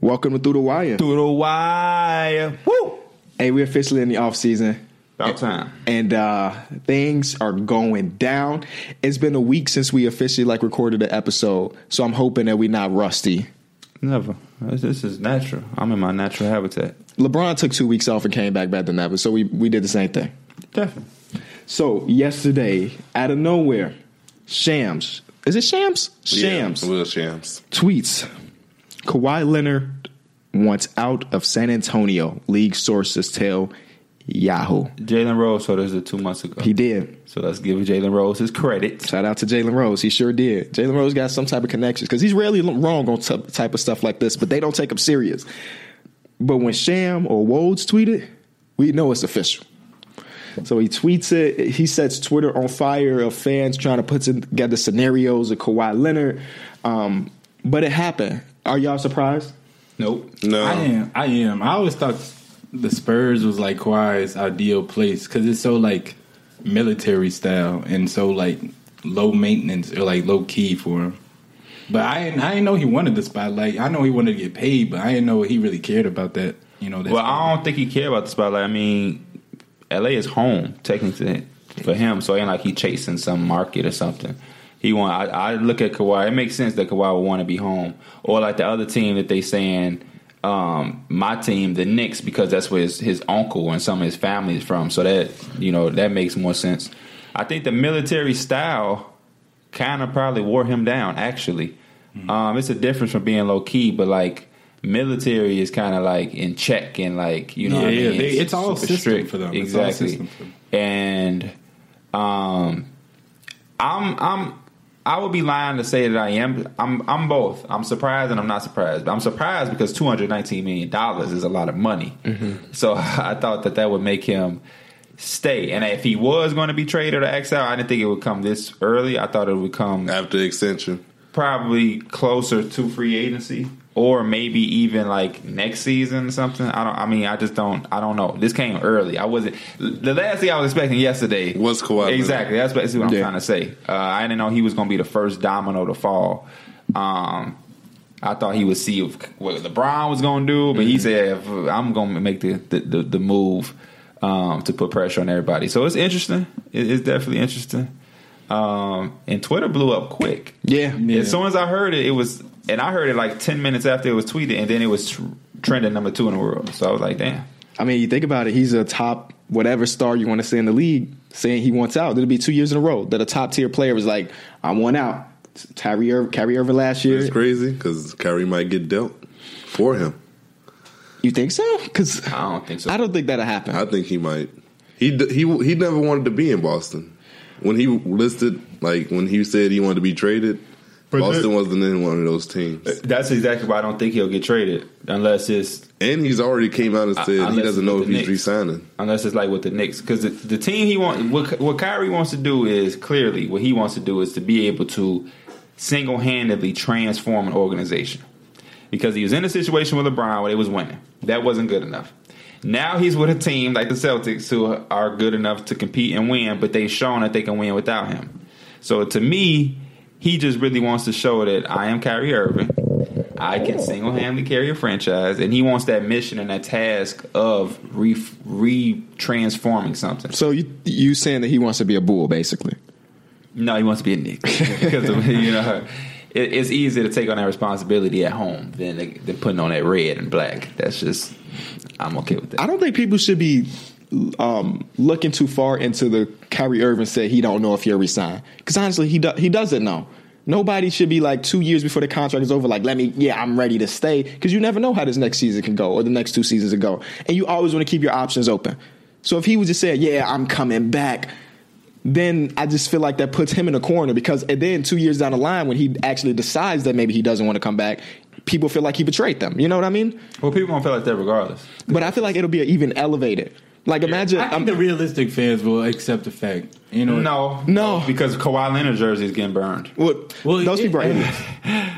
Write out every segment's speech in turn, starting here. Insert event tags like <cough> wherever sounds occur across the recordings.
Welcome to Through the Wire. Through the wire. Woo! Hey, we're officially in the off season. About time. And uh things are going down. It's been a week since we officially like recorded an episode, so I'm hoping that we're not rusty. Never. This this is natural. I'm in my natural habitat. LeBron took two weeks off and came back better than ever, so we, we did the same thing. Definitely. So yesterday, out of nowhere, Shams. Is it Shams? Shams. Yeah, Will Shams. tweets Kawhi Leonard wants out of San Antonio, league sources tell Yahoo. Jalen Rose told us it two months ago. He did. so let's give Jalen Rose his credit. Shout out to Jalen Rose. He sure did. Jalen Rose got some type of connections because he's rarely wrong on t- type of stuff like this, but they don't take him serious. But when Sham or Woj tweeted, we know it's official. So he tweets it. He sets Twitter on fire of fans trying to put together scenarios of Kawhi Leonard. Um, but it happened. Are y'all surprised? Nope. No. I am. I am. I always thought the Spurs was like Kawhi's ideal place because it's so like military style and so like low maintenance or like low key for him. But I didn't, I didn't know he wanted the spotlight. I know he wanted to get paid, but I didn't know he really cared about that. You know. That Well, I don't think he cared about the spotlight. I mean, LA is home technically for him, so it ain't like he chasing some market or something. He want. I, I look at Kawhi. It makes sense that Kawhi would want to be home, or like the other team that they saying, um, my team, the Knicks, because that's where his, his uncle and some of his family is from. So that you know that makes more sense. I think the military style kind of probably wore him down. Actually, um, it's a difference from being low key, but like military is kind of like in check and like you know, Yeah, what I yeah, mean? they- it's all system for them. It's Exactly, system for them. and um, I'm I'm. I would be lying to say that I am. I'm. I'm both. I'm surprised and I'm not surprised. But I'm surprised because 219 million dollars is a lot of money. Mm-hmm. So <laughs> I thought that that would make him stay. And if he was going to be traded or X out, I didn't think it would come this early. I thought it would come After extension. probably closer to free agency or maybe even like next season or something. I don't. I mean, I just don't. I don't know. This came early. I wasn't. The last thing I was expecting yesterday Was Kawhi Exactly. That's basically what I'm Yeah. trying to say. Uh, I didn't know he was going to be the first domino to fall. Um, I thought he would see if, what LeBron was going to do, but Mm-hmm. he said if I'm going to make the the, the, the move um, to put pressure on everybody. So it's interesting. It, it's definitely interesting. Um, and Twitter blew up quick. Yeah. As soon as I heard it, it was, and I heard it like ten minutes after it was tweeted, and then it was tr- trending number two in the world. So I was like, damn. I mean, you think about it, he's a top whatever star you want to say in the league, saying he wants out. It'll be two years in a row that a top tier player was like, I want out. Kyrie, Ir- Kyrie Irving last year. It's crazy because Kyrie might get dealt for him. You think so? Because I don't think so. I don't think that'll happen. I think he might. He d- he he never wanted to be in Boston. When he listed, like when he said he wanted to be traded, But Boston wasn't in one of those teams. Uh, that's exactly why I don't think he'll get traded unless it's And he's already came out and said he doesn't know if he's Knicks. resigning. unless it's like with the Knicks because the, the team he wants, what what Kyrie wants to do is clearly what he wants to do is to be able to single handedly transform an organization because he was in a situation with LeBron where they was winning that wasn't good enough. Now he's with a team like the Celtics who are good enough to compete and win, but they've shown that they can win without him. So to me, he just really wants to show that I am Kyrie Irving. I can single handedly carry a franchise, and he wants that mission and that task of re, re transforming something. so you you saying that he wants to be a bull, basically? No, he wants to be a Nick because of, <laughs> you know it, it's easier to take on that responsibility at home than, than putting on that red and black. That's just I'm okay with that. I don't think people should be um, looking too far into the Kyrie Irving said he don't know if he'll resign because honestly he do, he doesn't know. Nobody should be like two years before the contract is over. Like, let me, yeah, I'm ready to stay because you never know how this next season can go or the next two seasons can go, and you always want to keep your options open. So if he was just saying, yeah, I'm coming back, then I just feel like that puts him in a corner because and then two years down the line when he actually decides that maybe he doesn't want to come back, people feel like he betrayed them. You know what I mean? well, people gonna feel like that regardless. But I feel like it'll be even elevated. Like imagine, I think I'm- the realistic fans will accept the fact. You know, No, No. because Kawhi Leonard jersey is getting burned. What? Well, those it- people are idiots. <laughs>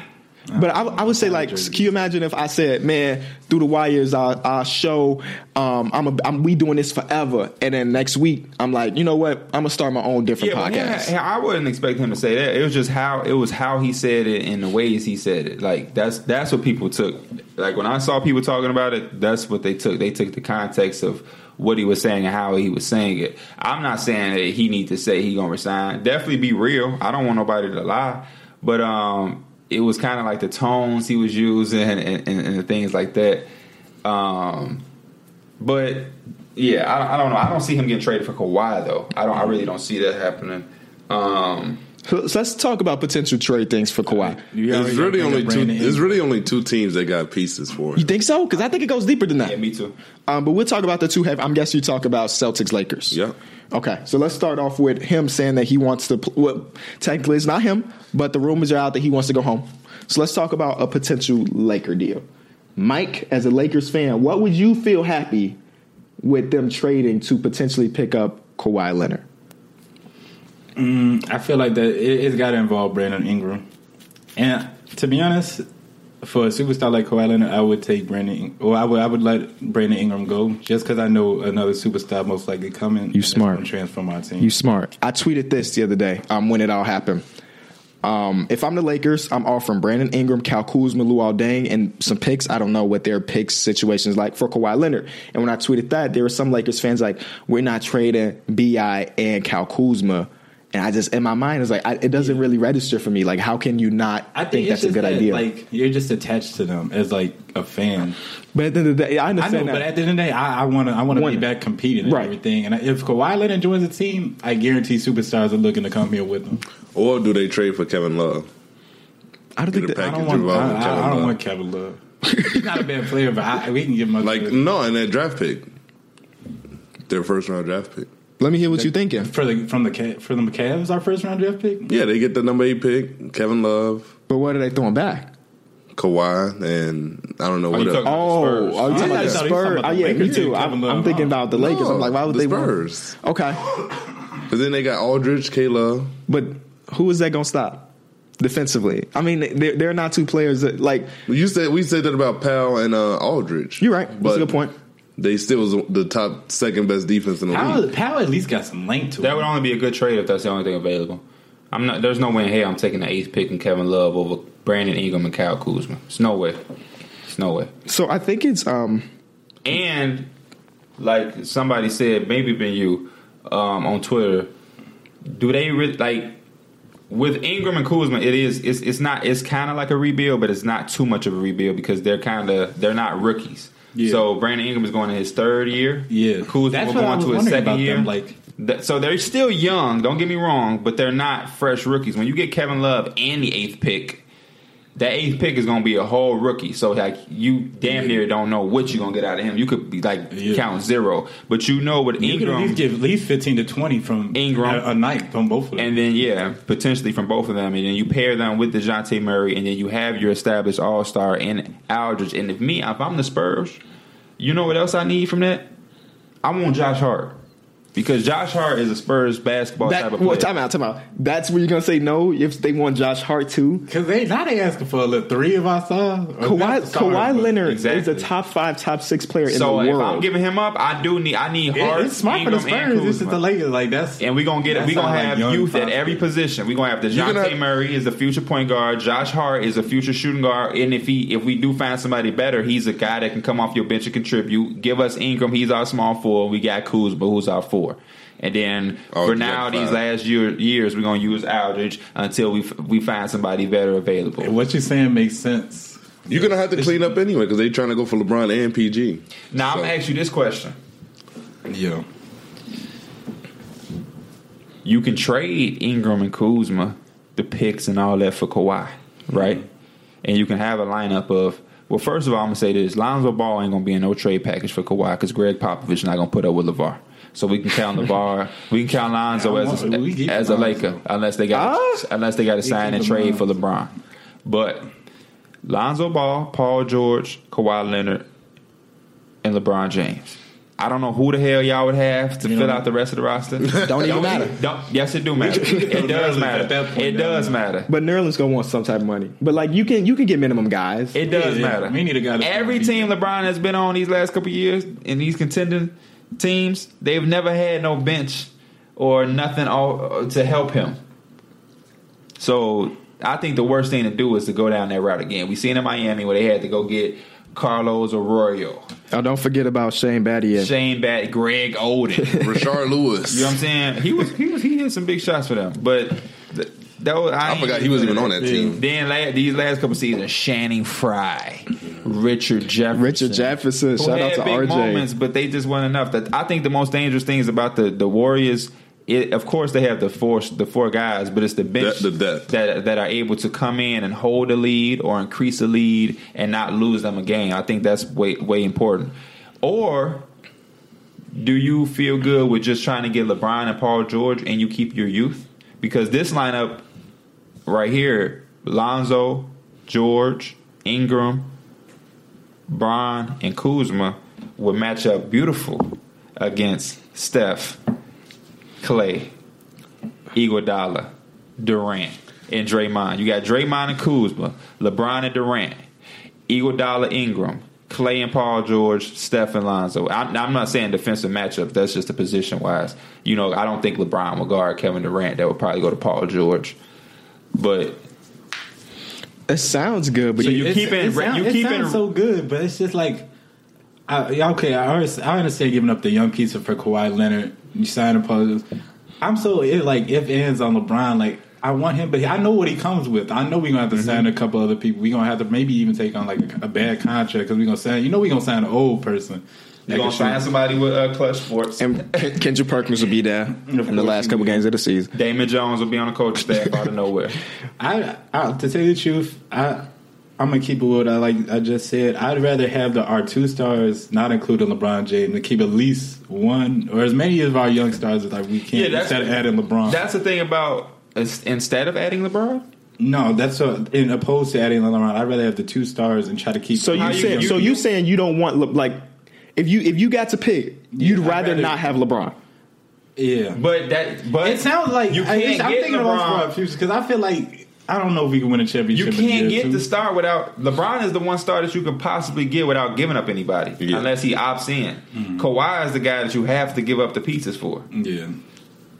But I, I would say, like, can you imagine if I said, "Man, through the wires, our, our show, um, I'm, a, I'm we doing this forever," and then next week, I'm like, you know what? I'm gonna start my own different but podcast. yeah, I wouldn't expect him to say that. It was just how it was how he said it and the ways he said it. Like that's that's what people took like when I saw people talking about it, that's what they took. They took the context of what he was saying and how he was saying it. I'm not saying that he need to say he gonna resign. Definitely be real. I don't want nobody to lie, but um, it was kind of like the tones he was using and, and, and the things like that. Um, but yeah, I, I don't know. I don't see him getting traded for Kawhi though. I don't. I really don't see that happening. Um, So so let's talk about potential trade things for Kawhi. You There's really only two. Brandon There's really only two teams that got pieces for You think so? Because I think it goes deeper than yeah, that. me too. Um, but we'll talk about the two. Have I'm guessing you talk about Celtics Lakers. Yeah. Okay, so let's start off with him saying that he wants to. pl- Well, technically, it's not him, but the rumors are out that he wants to go home. So let's talk about a potential Laker deal. Mike, as a Lakers fan, what would you feel happy with them trading to potentially pick up Kawhi Leonard? I feel like that it, it's got to involve Brandon Ingram, and to be honest, for a superstar like Kawhi Leonard, I would take Brandon. In- Or I would I would let Brandon Ingram go just because I know another superstar most likely coming. You smart. transfer my team. You smart. I tweeted this the other day um, when it all happened. Um, if I'm the Lakers, I'm offering Brandon Ingram, Kyle Kuzma, Luol Deng, and some picks. I don't know what their picks situation is like for Kawhi Leonard. And when I tweeted that, there were some Lakers fans like, "We're not trading Bi and Kyle Kuzma." And I just, in my mind, it's like I, it doesn't really register for me. Like, how can you not I think, think, that's a good that, idea? Like you're just attached to them as like a fan. but at the end of the day, I I know, understand but at the end of the day, I want to I want to be back competing and Right. everything. And if Kawhi Leonard joins the team, I guarantee superstars are looking to come here with them. Or do they trade for Kevin Love? I don't Get think a that. I package don't want. Uh, I, I, Kevin I don't Love. want Kevin Love. He's not a bad player, but I, we can give him a Like no, and that draft pick, their first round draft pick. Let me hear what you're thinking. for the from the for the Cavs, our first round draft pick. Yeah, they get the number eight pick, Kevin Love, But what are they throwing back? Kawhi, and I don't know what else. talking Oh, Spurs. are you talking about the thought he talking Spurs? about Oh, the yeah, me Lakers too. I'm, I'm thinking about the Lakers. I'm like, why would the they want? Spurs? Okay, But then they got Aldridge, K Love. but who is that going to stop defensively? I mean, they're, they're not two players that like. You said we said that about Powell and uh, Aldridge. You're right. That's But a good point. They still was the top, second best defense in the Powell, league. Powell at least got some length to it. That him. would only be a good trade if that's the only thing available. I'm not. There's no way in hell I'm taking the eighth pick and Kevin Love over Brandon Ingram and Kyle Kuzma. It's no way. It's no way. So I think it's um. And like somebody said, maybe been you um, on Twitter. Do they really like with Ingram and Kuzma? It is. It's. It's not. It's kind of like a rebuild, but it's not too much of a rebuild because they're kind of. They're not rookies. Yeah. So Brandon Ingram is going to his third year. Yeah. Kuzma That's will what go on to his second about year. them, like- That- so they're still young. Don't get me wrong, but they're not fresh rookies. When you get Kevin Love and the eighth pick, that eighth pick is going to be a whole rookie. So like you damn near don't know what you're going to get out of him. You could be like Yeah. count zero, but you know what You could at Ingram least give at least fifteen to twenty from Ingram. a, a night from both of them. and then yeah, potentially from both of them, and then you pair them with Dejounte Murray, and then you have your established All Star in Aldridge. And if me, if I'm the Spurs, you know what else I need from that? I want Josh Hart because Josh Hart is a Spurs basketball type of player. well, time out, time out. That's where you're gonna say no if they want Josh Hart too. Because they now they asking for a little three of our stars. Or Kawhi, Kawhi Leonard Exactly. is a top five, top six player in so the if world. I'm giving him up, I do need I need It- Hart, it's smart for the Ingram, and Spurs. This is the Lakers. Like that's And we're gonna get it. We're gonna sound like have youth at every position. We're gonna have You're Dejounte gonna have- Murray is the future point guard. Josh Hart is a future shooting guard. And if he if we do find somebody better, he's a guy that can come off your bench and contribute. Give us Ingram, he's our small four. We got Kuzma, who's our four. And then Oh, for now, got these last year, years, we're gonna use Aldridge until we f- we find somebody better available. what you're saying makes sense. You're gonna have to clean up anyway because they're trying to go for LeBron and PG. Now I'm gonna ask you this question: Yeah. You can trade Ingram and Kuzma, the picks and all that for Kawhi, mm-hmm. right? And you can have a lineup of. Well, first of all, I'm gonna say this: Lonzo Ball ain't gonna be in no trade package for Kawhi because Gregg Popovich not gonna put up with LaVar. So we can count LaVar. <laughs> we can count Lonzo as a, want- we keep as a Laker, unless they got Ah. unless they got to sign and trade for LeBron. But Lonzo Ball, Paul George, Kawhi Leonard, and LeBron James. I don't know who the hell y'all would have to You fill know- out the rest of the roster. <laughs> Don't even matter. Don't, yes, it do matter. it does matter. point It does matter. but Nerlens gonna want some type of money. But like you can you can get minimum guys. It does Yeah, matter. we need a guy Every team LeBron has been on these last couple years in these contending teams, they've never had no bench or nothing all, to help him. So I think the worst thing to do is to go down that route again. We seen in Miami where they had to go get Carlos Arroyo, Oh, don't forget about Shane Battier. Shane Bat, Greg Oden. <laughs> Rashard Lewis. You know what I'm saying? He was he was he hit some big shots for them, but th- that was I, I forgot he wasn't even on that team. Then la- these last couple seasons, Channing Frye, Richard Jefferson, Richard Jefferson. who Shout out had to big RJ. moments, but they just weren't enough. That I think the most dangerous things about the the Warriors. It, of course, they have the four the four guys, but it's the bench The- the depth. that that are able to come in and hold a lead or increase a lead and not lose them a game. I think that's way way important. Or do you feel good with just trying to get LeBron and Paul George and you keep your youth? Because this lineup right here, Lonzo, George, Ingram, Bron, and Kuzma would match up beautiful against Steph, Clay, Iguodala, Durant, and Draymond. You got Draymond and Kuzma, LeBron and Durant, Iguodala, Ingram, Clay and Paul George, Steph and Lonzo. I'm, I'm not saying defensive matchup. That's just a position wise. You know, I don't think LeBron will guard Kevin Durant. That would probably go to Paul George. But It sounds good, but So you, keep it- it sound- you it keep it- sounds so good, but it's just like, I, okay, I, I understand giving up the young piece for Kawhi Leonard. You sign a pose. I'm so it, like if ends on LeBron. Like I want him, but I know what he comes with. I know we're gonna have to Mm-hmm. sign a couple other people. We're gonna have to maybe even take on like a, a bad contract because we're gonna sign. You know, we're gonna sign an old person. You're going to sign somebody with uh, Clutch Sports. and Ken- Kendrick Perkins will be there <laughs> in the last couple games of the season. Damon Jones will be on the coach staff out of nowhere. <laughs> I, I to tell you the truth, I I'm gonna keep it with what I like. I just said I'd rather have the our two stars, not including LeBron James, and keep at least one or as many of our young stars as like we can Yeah, that's- instead of adding LeBron. That's the thing about instead of adding LeBron. no, that's a, in opposed to adding LeBron. I'd rather have the two stars and try to keep. So you you- saying you- so you you- saying you don't want like if you if you got to pick, you'd Yeah, I'd rather, rather- not have LeBron. yeah, But that but it sounds like you I, can't I'm get thinking about LeBron. our future because I feel like I don't know if we can win a championship. You can't get or the star without LeBron is the one star that you could possibly get without giving up anybody Yeah. unless he opts in. Mm-hmm. Kawhi is the guy that you have to give up the pieces for. Yeah,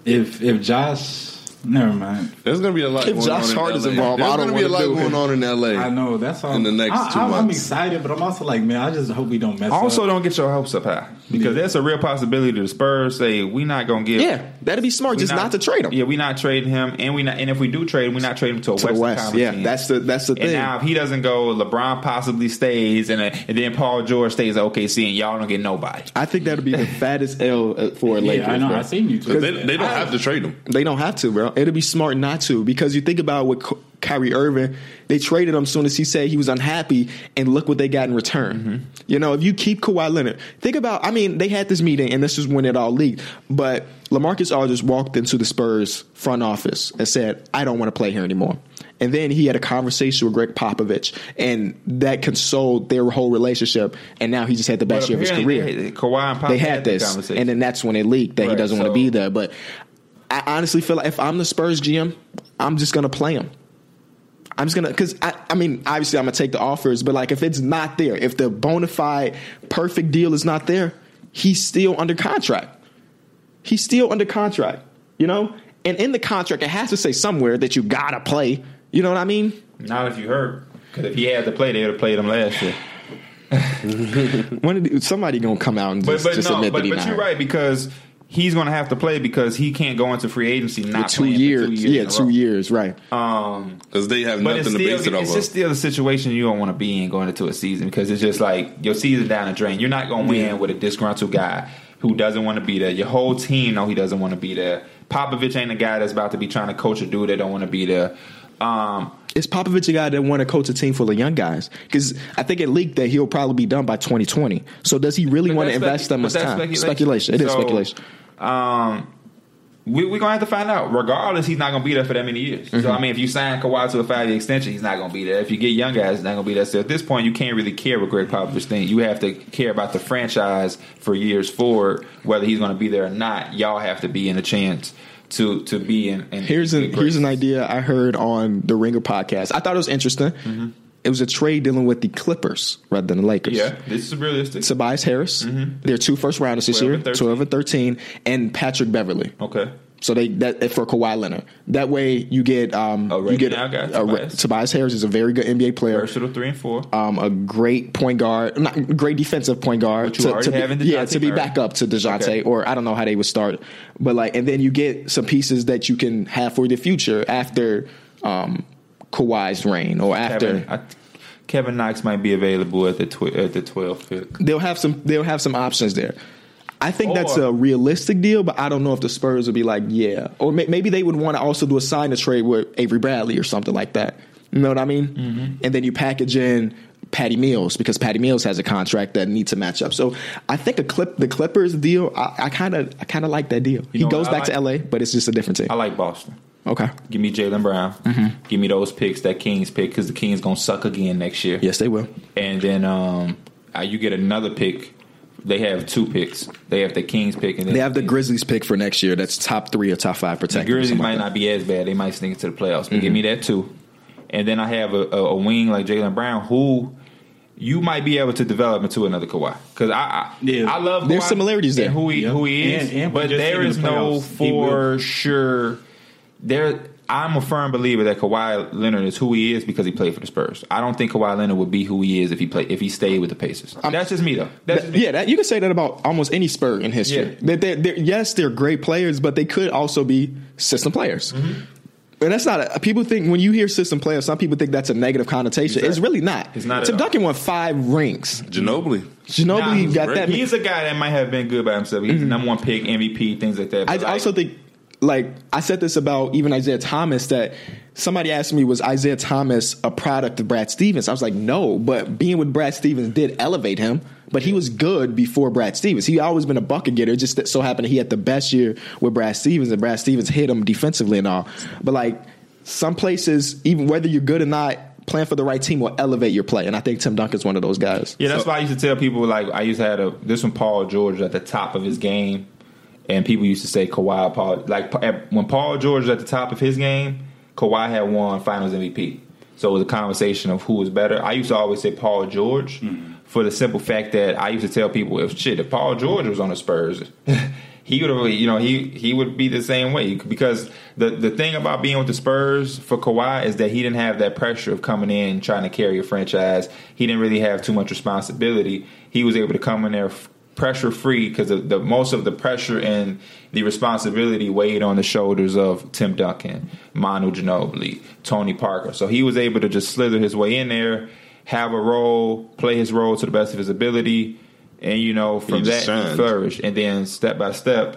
if if Josh, never mind. There's gonna be a lot. If going Josh on in Hart is involved, There's I don't gonna be a lot do it. going on in L.A. I know that's all. In the next I, two I, I'm excited, but I'm also like, man, I just hope we don't mess up. Also, up. don't get your hopes up high because Yeah. there's a real possibility the Spurs say we're not gonna give. Yeah, that'd be smart just not, to trade him Yeah, we're not trading him, and we not. And if we do trade him, we're not trading him to a to the Western West. Conference Yeah, team. that's the that's the thing. And thing. now, if he doesn't go, LeBron possibly stays, and, uh, and then Paul George stays at OKC, and y'all don't get nobody. I think that'd be the <laughs> fattest L uh, for Lakers. yeah, I know. bro. I seen you too. They, they don't have to trade him. They don't have to, bro. It'd be smart not to because you think about what Ky- Kyrie Irving, they traded him as soon as he said he was unhappy, and look what they got in return. Mm-hmm. You know, if you keep Kawhi Leonard, think about. I mean, they had this meeting, and this is when it all leaked. But LaMarcus Aldridge walked into the Spurs front office and said, "I don't want to play here anymore." And then he had a conversation with Gregg Popovich, and that consoled their whole relationship. And now he just had the best year of his career they- Kawhi and Pop they had that this, and then that's when it leaked that he doesn't want to be there. But I honestly feel like if I'm the Spurs GM, I'm just gonna play him. I'm just gonna because I, I mean obviously I'm gonna take the offers, but like if it's not there, if the bona fide perfect deal is not there, he's still under contract. He's still under contract, you know. And in the contract, it has to say somewhere that you gotta play. You know what I mean? Not if you hurt, because if he had to play, they would have played him last year. <laughs> When did, somebody gonna come out and But just, but just no, admit but, that he but not you're hurt. right because he's going to have to play because he can't go into free agency For not two playing for years, two years yeah, in a two years, right? Um, because they have but it's nothing to base it off it's of. just still a situation you don't want to be in going into a season because it's just like your season down the drain. You're not going to win with a disgruntled guy who doesn't want to be there. Your whole team know he doesn't want to be there. Popovich ain't a guy that's about to be trying to coach a dude that don't want to be there. Um, Is Popovich a guy that want to coach a team full of young guys? Because I think it leaked that he'll probably be done by 2020. So does he really want to that's invest that much time? Speculation. It is So, speculation. Um, we, we're gonna have to find out. Regardless, he's not gonna be there for that many years. Mm-hmm. So I mean, if you sign Kawhi to a five year extension, he's not gonna be there. If you get young guys, he's not gonna be there. So at this point, you can't really care what Gregg Popovich thinks. You have to care about the franchise for years forward, whether he's gonna be there or not. Y'all have to be in a chance to to be in. in Here's an here's an idea I heard on the Ringer podcast. I thought it was interesting. It was a trade dealing with the Clippers rather than the Lakers. Yeah, this is realistic. Tobias Harris, their two first rounders this year, and 12 and 13, and Patrick Beverley. okay. So they that for Kawhi Leonard. That way you get um A you get now guy, a- Tobias. Tobias Harris is a very good NBA player. Versatile three and four. Um, a great point guard, not great defensive point guard. You already be, have in yeah, to be back up to Dejounte, Okay. or I don't know how they would start, but like, and then you get some pieces that you can have for the future after um, Kawhi's reign or after. Kevin, I, Kevin Knox might be available at the tw- at the 12th pick. they'll have some they'll have some options there. I think that's a realistic deal, but I don't know if the Spurs would be like, yeah, or may, maybe they would want to also do a sign to trade with Avery Bradley or something like that. You know what I mean? Mm-hmm. And then you package in Patty Mills because Patty Mills has a contract that needs to match up. So I think a clip the Clippers deal, I kind of I kind of like that deal. he goes back to LA, but it's just a different team. I like Boston. Okay. Give me Jaylen Brown. Give me those picks that Kings pick because the Kings gonna suck again next year. Yes, they will. And then um, uh, you get another pick. They have two picks. They have the Kings pick, and then They have the Grizzlies pick for next year. That's top three or top five The protected. or Grizzlies might like not be as bad. They might sneak into the playoffs. But Mm-hmm. give me that too. And then I have a, a, a wing like Jaylen Brown, who you might be able to develop into another Kawhi. Because I, I, Yeah. I love There's Kawhi similarities there. and Who he Yep. who he is, And- and but there is the is no playoffs, he will. for sure. There, I'm a firm believer that Kawhi Leonard is who he is because he played for the Spurs. I don't think Kawhi Leonard would be who he is if he played if he stayed with the Pacers. That's just me though. That's That- yeah, that, you can say that about almost any Spur in history. Yeah. That they're, they're, yes, they're great players, but they could also be system players. Mm-hmm. And that's not a, people think when you hear system players, some people think that's a negative connotation. It's really not. It's not at Tim all. Duncan won five rings. Ginobili. Ginobili Nah, he's got great. that. He's a guy that might have been good by himself. He's number one pick, MVP, things like that. I like, also think, like I said this about even Isaiah Thomas, that somebody asked me, was Isaiah Thomas a product of Brad Stevens? I was like, no, but being with Brad Stevens did elevate him. But he was good before Brad Stevens. He always been a bucket getter. It just so happened he had the best year with Brad Stevens, and Brad Stevens hit him defensively and all. But like some places, even whether you're good or not, playing for the right team will elevate your play. And I think Tim Duncan's one of those guys. Yeah, that's So- why I used to tell people like I used to have a this one Paul George at the top of his game, and people used to say Kawhi Paul like when Paul George was at the top of his game, Kawhi had won Finals MVP. So it was a conversation of who was better. I used to always say Paul George mm-hmm. for the simple fact that I used to tell people if shit if Paul George was on the Spurs. <laughs> He would have, you know, he he would be the same way because the the thing about being with the Spurs for Kawhi is that he didn't have that pressure of coming in trying to carry a franchise. He didn't really have too much responsibility. He was able to come in there pressure free because the, the most of the pressure and the responsibility weighed on the shoulders of Tim Duncan, Manu Ginobili, Tony Parker. So he was able to just slither his way in there, have a role, play his role to the best of his ability, and you know from He that just he shined. flourished. And then step by step,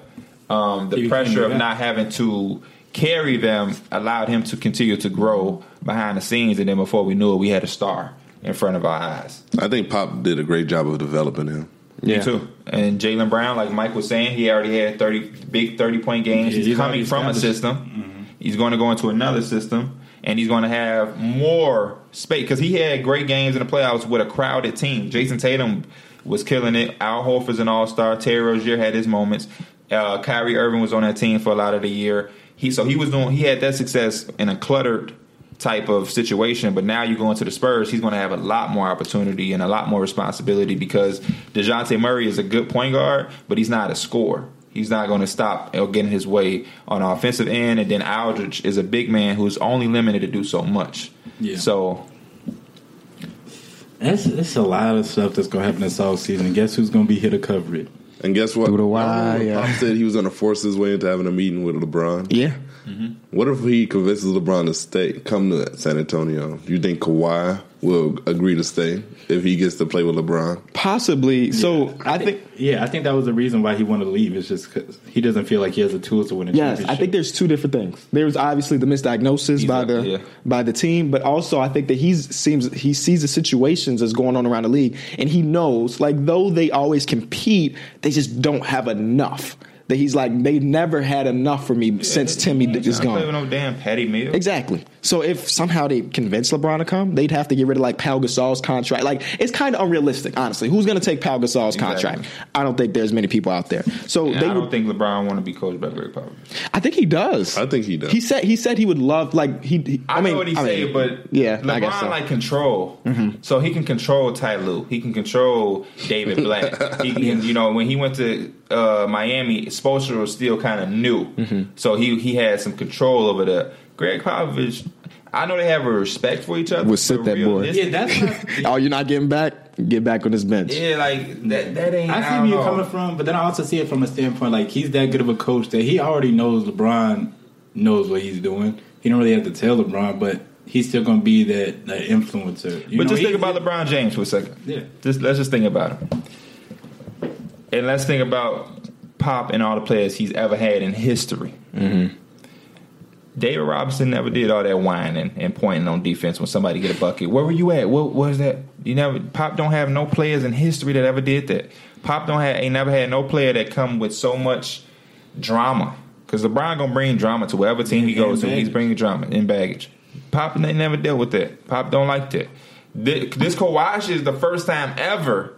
um, the He pressure of guy. not having to carry them allowed him to continue to grow behind the scenes. And then before we knew it, we had a star in front of our eyes. I think Pop did a great job of developing him. Yeah. Me too. And Jaylen Brown, like Mike was saying, he already had thirty big thirty point games. Yeah, he's, he's coming from a system. He's going to go into another system, and he's going to have more space because he had great games in the playoffs with a crowded team. Jayson Tatum was killing it. Al Horford's an all star. Terry Rozier had his moments. Uh, Kyrie Irving was on that team for a lot of the year. He so he was doing. He had that success in a cluttered type of situation. But now you go into the Spurs, he's going to have a lot more opportunity and a lot more responsibility because Dejounte Murray is a good point guard, but he's not a scorer. He's not going to stop or get in his way on the offensive end. And then Aldridge is a big man who's only limited to do so much. Yeah. So That's it's a lot of stuff that's gonna happen this off season. Guess who's gonna be here to cover it? And guess what? Through the Y'all wire. Pop said he was going to force his way into having a meeting with LeBron. Yeah. Mm-hmm. What if he convinces LeBron to stay, come to San Antonio? Do you think Kawhi will agree to stay if he gets to play with LeBron? Possibly. So I think Yeah, I think that was the reason why he wanted to leave. It's just because he doesn't feel like he has the tools to win a Yes, championship. I think there's two different things. There's obviously the misdiagnosis He's by up, the yeah. by the team, but also I think that he seems he sees the situations that's going on around the league, and he knows like though they always compete, they just don't have enough. That he's like they never had enough for me since Timmy is gone. with no damn Patty Mills. Exactly. So if somehow they convince LeBron to come, they'd have to get rid of like Pau Gasol's contract. Like it's kind of unrealistic, honestly. Who's going to take Pau Gasol's Exactly. contract? I don't think there's many people out there. So And they I don't would, think LeBron want to be coached by Gregg Popovich. I think he does. I think he does. He said he said he would love like he. he- I, I, mean, know what he I said, mean, but yeah, LeBron I guess so. like control, mm-hmm. so he can control Ty Lue. He can control David Blatt. he can, you know, when he went to uh, Miami, Spoelstra was still kind of new, Mm-hmm. so he he had some control over that. Gregg Popovich, I know they have a respect for each other. Would sit that boy. realistic- Yeah, that's not. <laughs> Oh, you're not getting back? Get back on this bench. Yeah, like that. That ain't. I I, see don't where you're know. coming from, but then I also see it from a standpoint like he's that good of a coach that he already knows LeBron knows what he's doing. He don't really have to tell LeBron, but he's still going to be that, that influencer. You But know, just think about LeBron James for a second. Yeah. Just let's just think about him, and let's think about Pop and all the players he's ever had in history. Mm-hmm. David Robinson never did all that whining and pointing on defense when somebody get a bucket. Where were you at? What was that? You never. Pop don't have no players in history that ever did that. Pop don't have. Ain't never had no player that come with so much drama. Because LeBron gonna bring drama to whatever team he goes to. He's bringing drama in baggage. Pop they never dealt with that. Pop don't like that. This, this Kawhi is the first time ever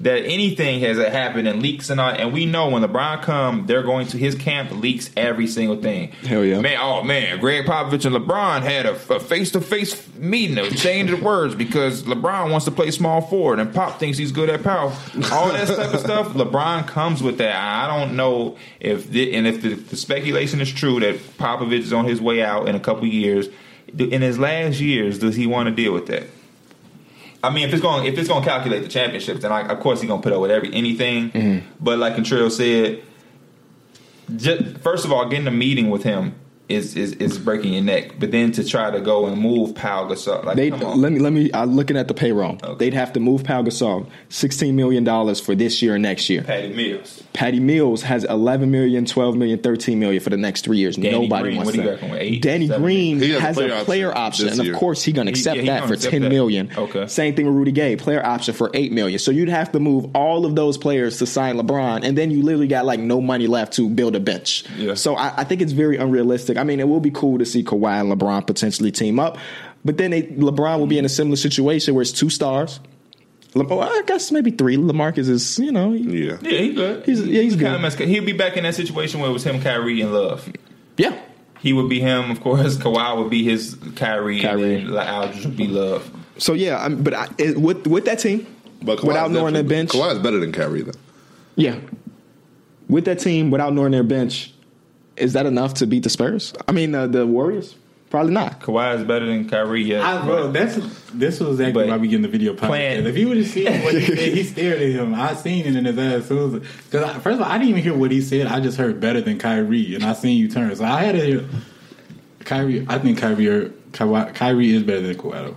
that anything has happened and leaks and all. And we know when LeBron come, they're going to his camp leaks every single thing. Hell yeah. man! Oh man, Gregg Popovich and LeBron had a face to face meeting, a change of words because LeBron wants to play small forward and Pop thinks he's good at power. All that type of stuff. <laughs> LeBron comes with that. I don't know if the, and if the, the speculation is true that Popovich is on his way out in a couple years. In his last years, does he want to deal with that? I mean, if it's going if it's going to calculate the championships, then I, of course he's going to put up with every anything. Mm-hmm. But like Contreras said, just, first of all, getting a meeting with him is, is is breaking your neck. But then to try to go and move Pau Gasol, like They let me let me. I'm looking at the payroll. Okay. They'd have to move Pau Gasol, sixteen million dollars for this year and next year. Patty Mills. Patty Mills has 11 million, 12 million, 13 million for the next three years. Danny Nobody Green, wants what do you that. with eight, Danny seven? Green He has a has player a player option option, and of course he's going to He- accept yeah, he that gonna for accept 10 that. million. Okay. Same thing with Rudy Gay, player option for 8 million. So you'd have to move all of those players to sign LeBron, and then you literally got like no money left to build a bench. Yeah. So I, I think it's very unrealistic. I mean, it will be cool to see Kawhi and LeBron potentially team up, but then they, LeBron will be in a similar situation where it's two stars. Le- well, I guess maybe three. LaMarcus is, you know, he- Yeah. Yeah, he's good. He's- yeah, he's kinda good. messed- He'll be back in that situation where it was him, Kyrie, and Love. yeah. He would be him, of course. Kawhi would be his Kyrie, Kyrie. and then Aldridge would be Love. So yeah, I'm, but I, it, with with that team, But Kawhi's without knowing their bench, Kawhi is better than Kyrie though. yeah, with that team without knowing their bench, is that enough to beat the Spurs? I mean, uh, the Warriors, probably not. Kawhi is better than Kyrie. Yeah, I, bro, that's this was exactly But why we get in the video podcast. If you would have seen what he said, he <laughs> stared at him. I seen it in his ass. Because first of all, I didn't even hear what he said. I just heard better than Kyrie, and I seen you turn. So I had to hear Kyrie. I think Kyrie, or, Kyrie, Kyrie is better than Kawhi.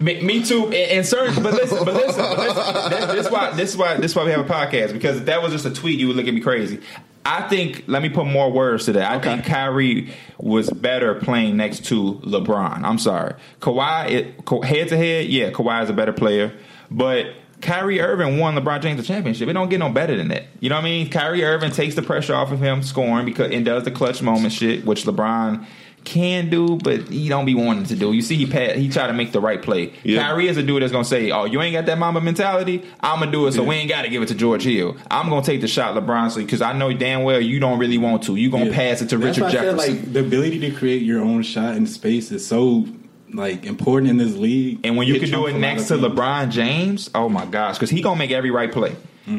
Me, me too. And, and certain, but listen, but listen, but listen. This, this why this is why this is why we have a podcast because if that was just a tweet, you would look at me crazy. I think. Let me put more words to that. I think Kyrie was better playing next to LeBron. I'm sorry, Kawhi. Head to head, yeah, Kawhi is a better player, but. Kyrie Irving won LeBron James the championship. It don't get no better than that. You know what I mean? Kyrie Irving takes the pressure off of him scoring because and does the clutch moment shit, which LeBron can do, but he don't be wanting to do. You see, he pat, he try to make the right play. Yeah. Kyrie is a dude that's gonna say, "Oh, you ain't got that Mamba mentality. I'm gonna do it, so we ain't got to give it to George Hill. I'm gonna take the shot, LeBron, because I know damn well you don't really want to. You gonna Yeah. pass it to That's Richard why I said, Jefferson." like the ability to create your own shot in space is so like important in this league. And when you Get can do it next to. LeBron James, oh my gosh, because he gonna make every right play.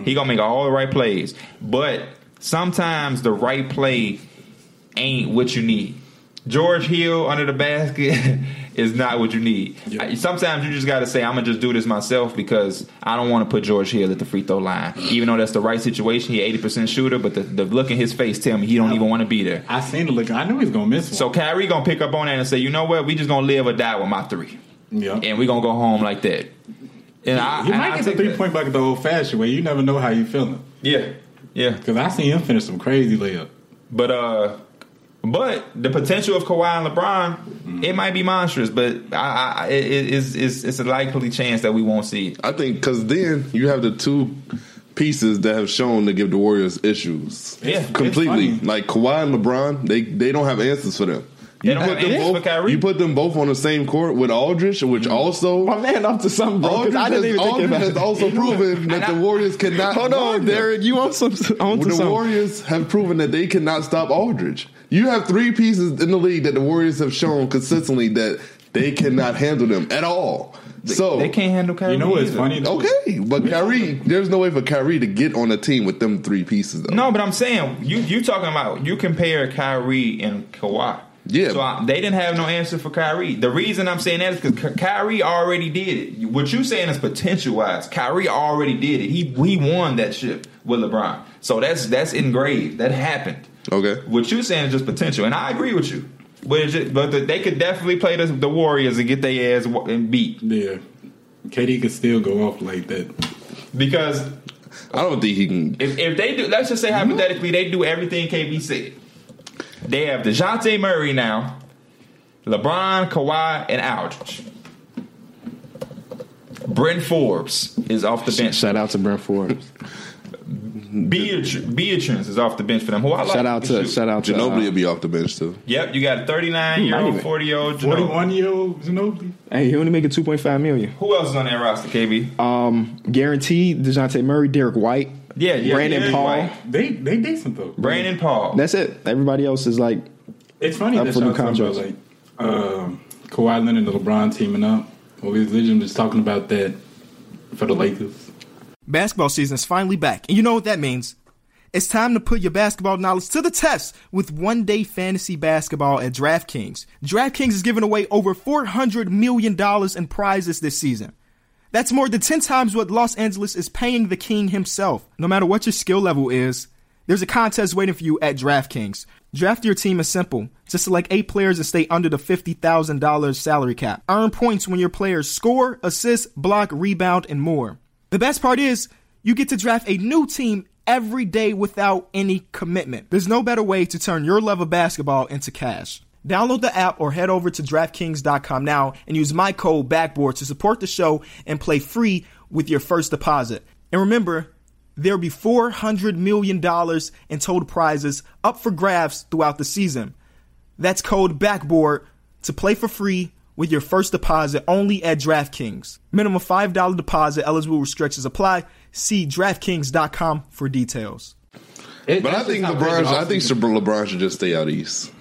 He gonna make all the right plays. But sometimes the right play ain't what you need. George Hill under the basket <laughs> is not what you need. Yeah. Sometimes you just got to say, "I'm gonna just do this myself" because I don't want to put George Hill at the free throw line, even though that's the right situation. He 80 percent shooter, but the, the look in his face tell me he don't even want to be there. I seen the look. I knew he was gonna miss one. So Kyrie gonna pick up on that and say, "You know what? We just gonna live or die with my three, yeah. and we gonna go home like that." And I, he might I get the three that. point bucket the old fashioned way. You never know how you're feeling. Yeah, yeah. Because I seen him finish some crazy layup. But uh, but the potential of Kawhi and LeBron, mm-hmm. it might be monstrous. But I, I it, it's, it's it's a likely chance that we won't see it. I think because then you have the two pieces that have shown to give the Warriors issues. Yeah, completely. Like Kawhi and LeBron, they they don't have answers for them. They You don't put them both. Kyrie. You put them both on the same court with Aldridge, which mm-hmm. also My man up to something, bro. 'cause Aldridge, I didn't has, even think Aldridge about has also <laughs> proven that the Warriors cannot. Hold guard on. Derek. You on some on the something? Warriors have proven that they cannot stop Aldridge. You have three pieces in the league that the Warriors have shown consistently that they cannot handle them at all. So they can't handle Kyrie. You know what's either. funny? though? okay, but Kyrie, there's no way for Kyrie to get on a team with them three pieces. Though. No, but I'm saying you you talking about you compare Kyrie and Kawhi. Yeah. So I, they didn't have no answer for Kyrie. The reason I'm saying that is because Kyrie already did it. What you saying is potential wise. Kyrie already did it. He he won that ship with LeBron. So that's that's engraved. That happened. Okay. What you saying is just potential, and I agree with you. But it's just, but the, they could definitely play the, the Warriors and get their ass and beat Yeah. KD could still go off like that. because I don't think he can. If, if they do, let's just say mm-hmm. hypothetically, they do everything KB said. They have Dejounte Murray now, LeBron, Kawhi, and Aldridge. Bryn Forbes is off the bench. Shout out to Bryn Forbes. <laughs> Beatrice, Beatrice is off the bench for them. Who I like. Shout out to Shoot. shout out to Ginobili uh, will be off the bench too. Yep, you got a 39 year old, 40 year old. 41 year old Ginobili. Hey, he only making two point five million. Who else is on that roster, KB? Um, guaranteed Dejounte Murray, Derrick White, Yeah, yeah, Brandon Derrick Paul. White. They they decent though. Brandon Paul. That's it. Everybody else is like It's funny Up that for y'all new talking about contracts. like um, Kawhi Leonard and the LeBron teaming up. Well, we was literally just talking about that for the Lakers. Basketball season is finally back, and you know what that means. It's time to put your basketball knowledge to the test with one day fantasy basketball at DraftKings. DraftKings is giving away over $400 million in prizes this season. That's more than 10 times what Los Angeles is paying the king himself. No matter what your skill level is, there's a contest waiting for you at DraftKings. Draft your team is simple. Just select eight players and stay under the $50,000 salary cap. Earn points when your players score, assist, block, rebound, and more. The best part is, you get to draft a new team every day without any commitment. There's no better way to turn your love of basketball into cash. Download the app or head over to DraftKings.com now and use my code BACKBOARD to support the show and play free with your first deposit. And remember, there'll be $400 million in total prizes up for grabs throughout the season. That's code BACKBOARD to play for free with your first deposit only at DraftKings. Minimum $5 deposit, eligible restrictions apply. See DraftKings.com for details. It- But I think just LeBron. I think LeBron should just stay out east.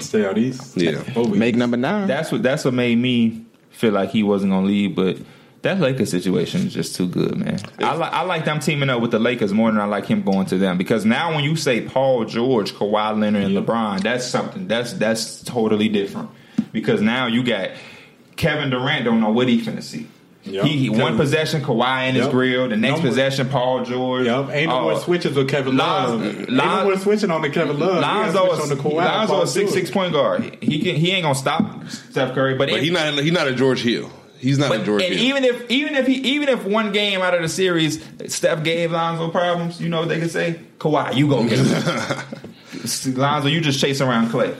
Stay out east. Yeah. Over. make number nine. That's what that's what made me feel like he wasn't gonna leave, but that Lakers situation is just too good, man. I like I like them teaming up with the Lakers more than I like him going to them because now when you say Paul George, Kawhi Leonard, and LeBron, that's something that's that's totally different because now you got Kevin Durant don't know what he finna see. Yep. He, he one possession Kawhi in his Yep. grill, the next No more- possession Paul George. Yup, ain't no Oh, more switches with Kevin Lonzo- Love. ain't no more switching on the Kevin Love. Lonzo, We is, on the Kawhi. Lonzo Paul a six six point guard. He can he ain't gonna stop Steph Curry, but, But it- he not. He not a George Hill. He's not a George and Hill. even if even if he even if one game out of the series Steph gave Lonzo problems, you know what they could say? Kawhi, you go get him. <laughs> Lonzo, you just chase around Clay.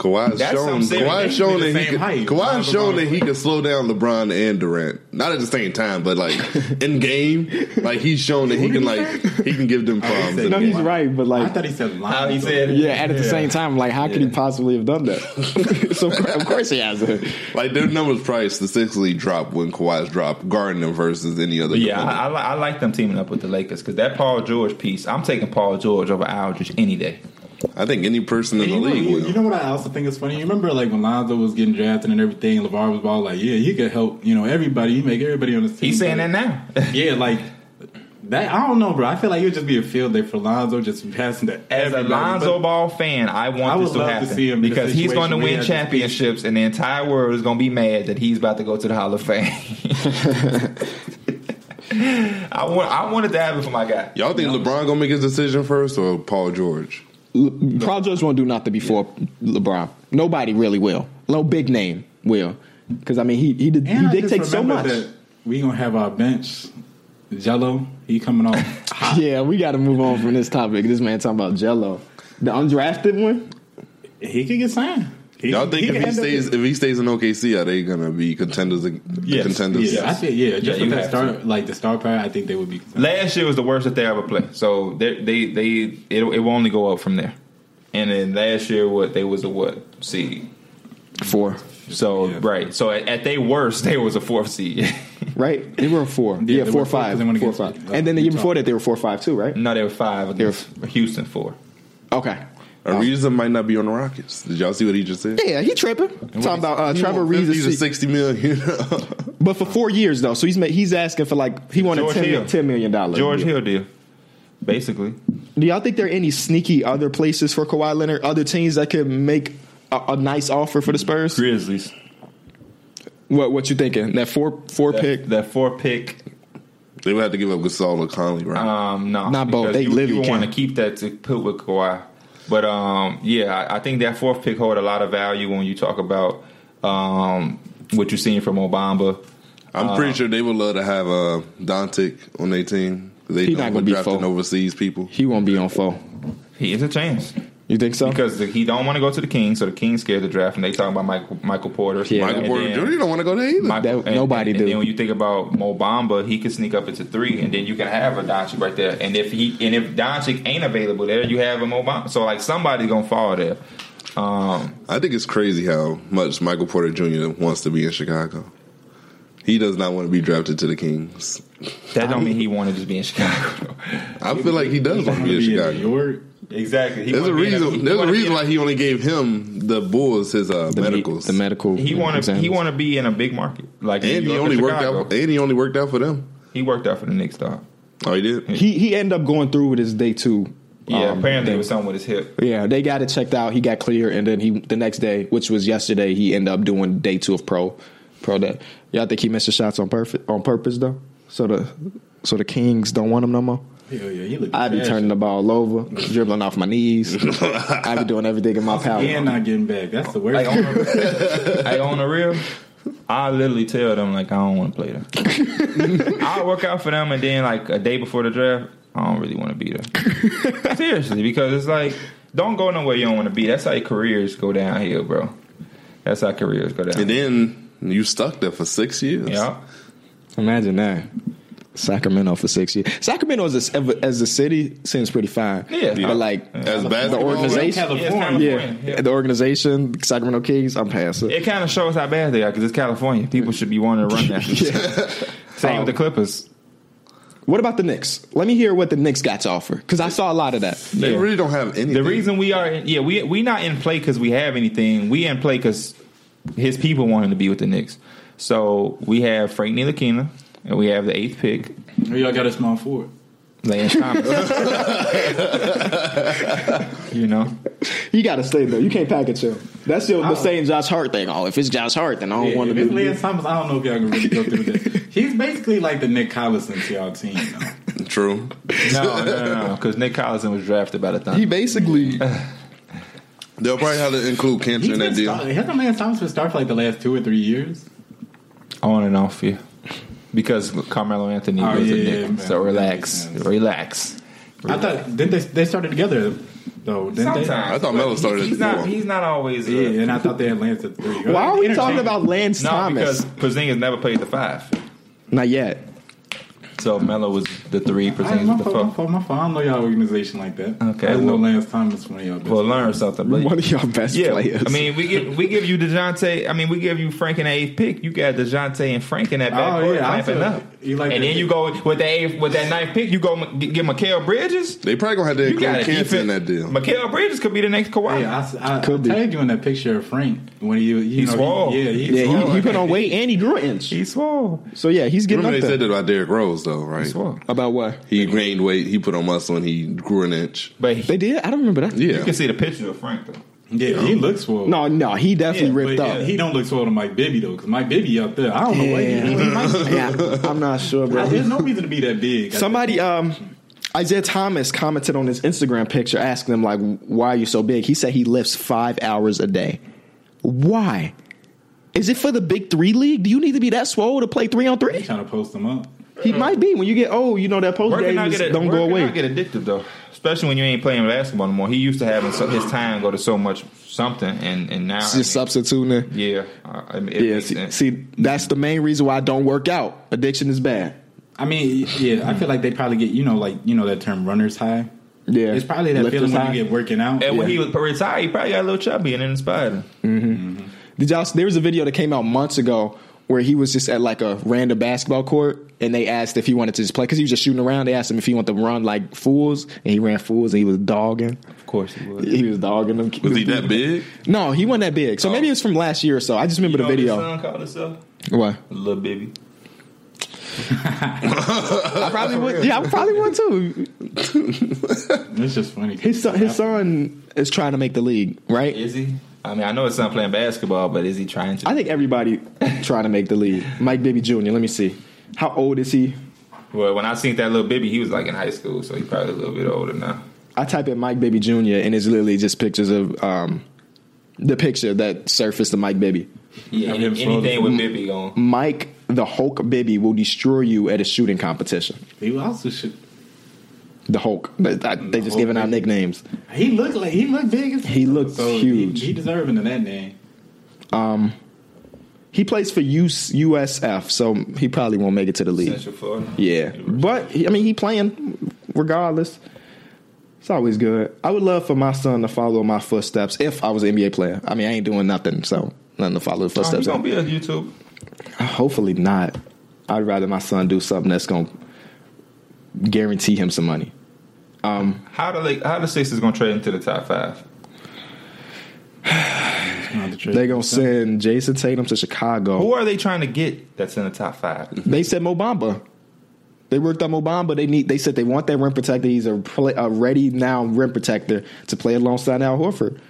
Kawhi's That's shown. what I'm. Kawhi's shown that he same could. height. Kawhi's shown that he can slow down LeBron and Durant. Not at the same time, but like <laughs> in game, like he's shown that he can like he can give them problems. said no, he's game. right, but like I like, thought he said Lonzo. How he said it. yeah, and at the same time, like, how could he possibly have done that? <laughs> so of <laughs> course he has it. Like their numbers probably statistically drop when Kawhi's drop guarding them versus any other. But yeah. I, I, I like them teaming up with the Lakers because that Paul George piece, I'm taking Paul George over Aldridge any day. I think any person in the You know, league you, will. you know what I also think is funny? You remember like when Lonzo was getting drafted and everything, LaVar was all like, "Yeah, he could help, you know, everybody. He make everybody on the team." He's saying that now. <laughs> Yeah, like that. I don't know, bro. I feel like it would just be a field day for Lonzo, just passing to everybody. As a. Lonzo But Ball fan, I want I this would to love to see him because he's going to situation where he win championships, and the entire world is going to be mad that he's about to go to the Hall of Fame. <laughs> I want, I wanted to happen for my guy. Y'all think LeBron gonna make his decision first or Paul George? Le- Paul George won't do nothing before LeBron. Nobody really will. No big name will, because I mean he he, did, he dictates so much. we gonna have our bench. Jello, he coming off. <laughs> Yeah, we got to move on from this topic. This man talking about Jello, the undrafted one. he could get signed. He, Y'all think if he end up stays get- if he stays in OKC, are they gonna be contenders? Yes. Contenders. Yeah, I think yeah. Just Yeah, with that have star, like the star power, I think they would be. Last year was the worst that they ever played, so they they they it, it will only go up from there. And then last year, what they was a what seed? Four, So Yeah. right, so at, at their worst, they was a fourth seed. <laughs> right? They were a four. Yeah, Yeah, they four were four, five, 'cause they wanna four five. uh, And then the year before that, they were four five too, right? no, they were five They were- Houston four. Okay. Ariza might not be on the Rockets. Did y'all see what he just said? Yeah, he tripping. Talking about uh, Trevor Reeves. He's a is- sixty million. <laughs> But for four years though, so he's ma- he's asking for like he wanted George 10, Hill. $10 million. George Hill deal, basically. Do y'all think there are any sneaky other places for Kawhi Leonard, other teams that could make a, a nice offer for the Spurs? Grizzlies. What what you thinking? That four four That, pick? that four pick. they would have to give up Gasol or Conley, right? Um, no, Not both. They you, literally you want to keep that to put with Kawhi. But um, yeah, I, I think that fourth pick hold a lot of value when you talk about um, what you're seeing from Mo Bamba. I'm pretty sure they would love to have uh, Doncic on their team. They He know not we're gonna be drafting full. overseas people. He won't be on four. He is a chance You think so? because the, he don't want to go to the Kings, so the Kings scared the draft, and they talking about Michael Michael Porter. Yeah. Michael Porter Jr. don't want to go there either. Michael, That- nobody and, do. And then when you think about Mo Bamba, he could sneak up into three, and then you can have a Doncic right there. And if he and if Doncic ain't available there, you have a Mo Bamba. So like somebody's gonna fall there. Um, I think it's crazy how much Michael Porter Jr. wants to be in Chicago. He does not want to be drafted to the Kings. That don't mean he wanted to be in Chicago. <laughs> I feel like he does want to be in Be in Chicago. New York. exactly. He There's a wanna be in reason. he There's a reason in why he only gave him the Bulls his uh, The me- medicals. the medical. He want to. He want to be in a big market like and he only worked out. And he only worked out for them. He worked out for the Knicks, dog. Oh, he did. He he ended up going through with his day two. Yeah, um, apparently thing. it was something with his hip. Yeah, they got it checked out. He got clear, and then he the next day, which was yesterday, he ended up doing day two of pro pro day. Y'all think he missed the shots on purpose on purpose though? So the so the Kings don't want him no more. Hell yeah, he look. I be turning the ball over, dribbling off my knees. I be doing everything in my power. and not getting back. That's the worst. Like on the, like <laughs> on the real, I literally tell them like I don't want to play them. <laughs> I'll work out for them, and then like a day before the draft, I don't really want to be there. <laughs> Seriously, because it's like don't go nowhere you don't want to be. That's how your careers go downhill, bro. That's how careers go down. And then you stuck there for six years. yeah. Imagine that. Sacramento for six years. Sacramento as a, as a city seems pretty fine. Yeah. but like As the basketball, organization, Yeah, yeah, California, yeah. the organization, Sacramento Kings. I'm passing. It kind of shows how bad they are because it's California. People should be wanting to run that. <laughs> Same with the oh. Clippers. What about the Knicks? Let me hear what the Knicks got to offer because I saw a lot of that. They really don't have anything. The reason we are, in, yeah, we we not in play because we have anything. We in play because his people want him to be with the Knicks. So we have Frank Ntilikina, and we have the eighth pick, Y'all got a small forward. Lance Thomas. <laughs> you know, You got to stay though. You can't package him. That's your, the oh. same Josh Hart thing. Oh, if it's Josh Hart, then I don't Yeah, want if to it's be. Lance Thomas, I don't know if y'all can really go through this. <laughs> He's basically like the Nick Collison to y'all team. though. True. no, no, no, no, because Nick Collison was drafted by the Thunder. He basically. <laughs> They'll probably have to include Kent He's in been that deal. start, hasn't Lance Thomas been starting for like the last two or three years? On and off, you Because Carmelo Anthony Oh, was yeah, a yeah, Nick. man. so That relax, makes relax. I thought didn't they they started together though? Didn't Sometimes I thought Melo started He's not. He's not always. Uh, they? Yeah, and I thought they had Lance at three. Why are we talking about Lance no, Thomas? because Porzingis never played the five. Not yet. So Melo was the three, I, Porzingis my was the fault, my fault, my fault. I don't know y'all organization like that. Okay, I didn't know well- Lance Thomas one of y'all. best Well, learn something. But One of your best yeah, players. I mean, we give we give you Dejounte. I mean, we give you Frank in the eighth pick. You got Dejounte and Frank in that back Oh, yeah, I clamping feel- up. You like and then you go with the eighth, with that ninth pick. You go m- get Mikal Bridges. They probably gonna have to You got include it. Kent in that deal. Mikal Bridges could be the next Kawhi. Hey, I, I, Could I be. tagged you in that picture of Frank when he, you He know, swole. He, yeah, he, yeah, swole. he, he put on weight and he grew an inch. He's swole. So yeah, he's getting Remember up they there. said that about Derrick Rose though, right? He's swole. About what? He gained weight. He put on muscle and he grew an inch. But he, They did? I don't remember that. Yeah. you can see the picture of Frank though. Yeah, he looks swole. No, no, he definitely but ripped yeah, up. he don't look swole to Mike Bibby though, because Mike Bibby up there. I don't know what he, he might, yeah, I'm not sure, bro. There's no reason to be that big. Somebody, um, Isaiah Thomas commented on his Instagram picture asking him like, "Why are you so big?" He said he lifts five hours a day. Why? Is it for the Big Three league? Do you need to be that swole to play three on three? trying to post him up. He might be when you get old. You know that post Working game not is- get don't go away. not get addictive though, especially when you ain't playing basketball anymore. He used to having so, his time go to so much something, and and now It's I just mean, substituting it. yeah, uh, I mean, it Yeah, see, see, that's the main reason why I don't work out. Addiction is bad. I mean, yeah, I feel like they probably get you know like you know that term runner's high. Yeah, It's probably that Lifter's feeling when high. you get working out. and when he was retired, he probably got a little chubby and it inspired him. Did y'all? There was a video that came out months ago where he was just at like a random basketball court and they asked if he wanted to just play because he was just shooting around. They asked him if he wanted to run like fools, and he ran fools, and he was dogging. Of course he was. He was dogging them. Was he that big? No, he wasn't that big. So oh. maybe it was from last year or so. I just remember the video. His son called himself What? little baby. <laughs> I probably would. Yeah, I probably would too. <laughs> It's just funny. His son, his son is trying to make the league, right? Is he? I mean, I know his son playing basketball, but is he trying to? I think everybody trying to make the league. Mike Bibby Jr. Let me see. How old is he? well, when I seen that little baby, he was like in high school, so he's probably a little bit older now. I type in Mike Bibby Jr. and it's literally just pictures of um, the picture that surfaced of Mike Bibby. Yeah, any- anything with Bibby going. Mike the Hulk Bibby will destroy you at a shooting competition. He also should. The Hulk. But I- they just Hulk giving out nicknames. He looked like he looked big. As He looked huge. He, he deserving of that name. He plays for US, USF, so he probably won't make it to the league. Yeah, but I mean, he playing regardless. It's always good. I would love for my son to follow my footsteps if I was an NBA player. I mean, I ain't doing nothing, so nothing to follow the Oh, footsteps. he's gonna be on YouTube. Hopefully not. I'd rather my son do something that's gonna guarantee him some money. Um, how the Lake- how the Sixers gonna trade into the top five? <sighs> He's gonna have to trade They're gonna send Jayson Tatum to Chicago. Who are they trying to get that's in the top five? They said Mo Bamba. They worked on Mo Bamba. They need. They said they want that rim protector. He's a, play, a ready now rim protector to play alongside Al Horford.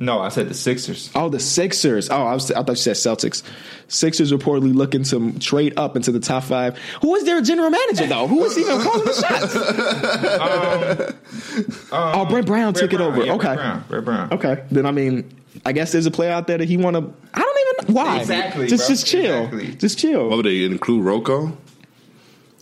No, I said the Sixers. Oh, the Sixers. Oh, I was. I thought you said Celtics. Sixers reportedly looking to trade up into the top five. Who is their general manager though? Who is even calling the shots? Um, um, oh, Brett Brown took Brett it over. yeah, okay. Brett Brown. Brett Brown. Okay. Then I mean, I guess there's a player out there that he want to. I don't even know why. Exactly, Just bro. just chill. Exactly. Just chill. What would they include Rocco?